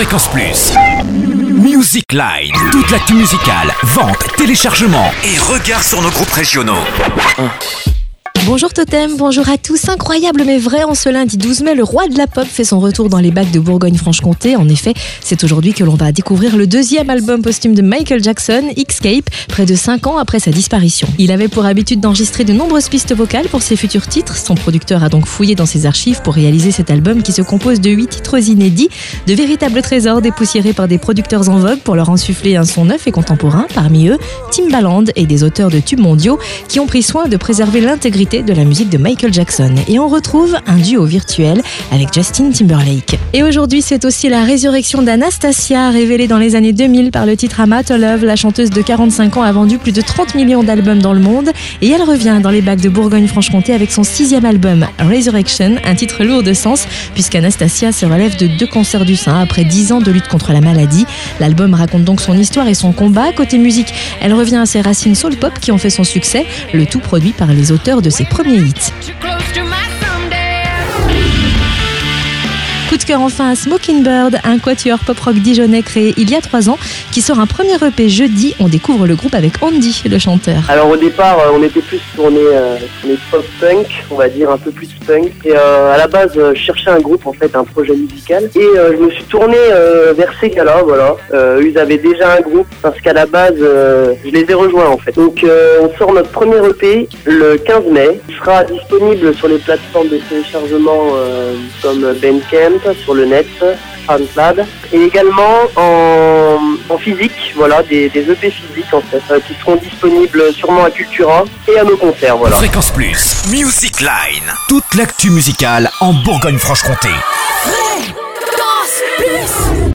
Fréquence Plus. Music Line. Toute l'actu musicale, vente, téléchargement et regard sur nos groupes régionaux. Bonjour Totem, bonjour à tous. Incroyable mais vrai, en ce lundi 12 mai, le roi de la pop fait son retour dans les bacs de Bourgogne-Franche-Comté. En effet, c'est aujourd'hui que l'on va découvrir le deuxième album posthume de Michael Jackson, Escape, près de 5 ans après sa disparition. Il avait pour habitude d'enregistrer de nombreuses pistes vocales pour ses futurs titres. Son producteur a donc fouillé dans ses archives pour réaliser cet album qui se compose de 8 titres inédits, de véritables trésors dépoussiérés par des producteurs en vogue pour leur insuffler un son neuf et contemporain, parmi eux Timbaland et des auteurs de tubes mondiaux qui ont pris soin de préserver l'intégrité de la musique de Michael Jackson. Et on retrouve un duo virtuel avec Justin Timberlake. Et aujourd'hui, c'est aussi la résurrection d'Anastasia, révélée dans les années 2000 par le titre Ama Love. La chanteuse de 45 ans a vendu plus de 30 millions d'albums dans le monde et elle revient dans les bacs de Bourgogne-Franche-Comté avec son sixième album Resurrection, un titre lourd de sens puisqu'Anastasia se relève de deux cancers du sein après 10 ans de lutte contre la maladie. L'album raconte donc son histoire et son combat. Côté musique, elle revient à ses racines soul pop qui ont fait son succès, le tout produit par les auteurs de ses premiers hits. Enfin à Smoking Bird, un quatuor pop-rock dijonnais créé il y a trois ans, qui sort un premier EP jeudi. On découvre le groupe avec Andy, le chanteur. Alors au départ, euh, on était plus tourné, euh, tourné pop-punk, on va dire un peu plus punk. Et euh, à la base, euh, je cherchais un groupe, en fait, un projet musical. Et je me suis tourné vers ces gars-là, voilà. Ils avaient déjà un groupe, parce qu'à la base, je les ai rejoints, en fait. Donc on sort notre premier EP le 15 mai. Il sera disponible sur les plateformes de téléchargement comme Bandcamp, sur le net, SoundCloud, et également en, physique, voilà, des, des EP physiques en fait, euh, qui seront disponibles sûrement à Cultura et à nos concerts, voilà. Fréquence Plus. Music Line. Toute l'actu musicale en Bourgogne-Franche-Comté.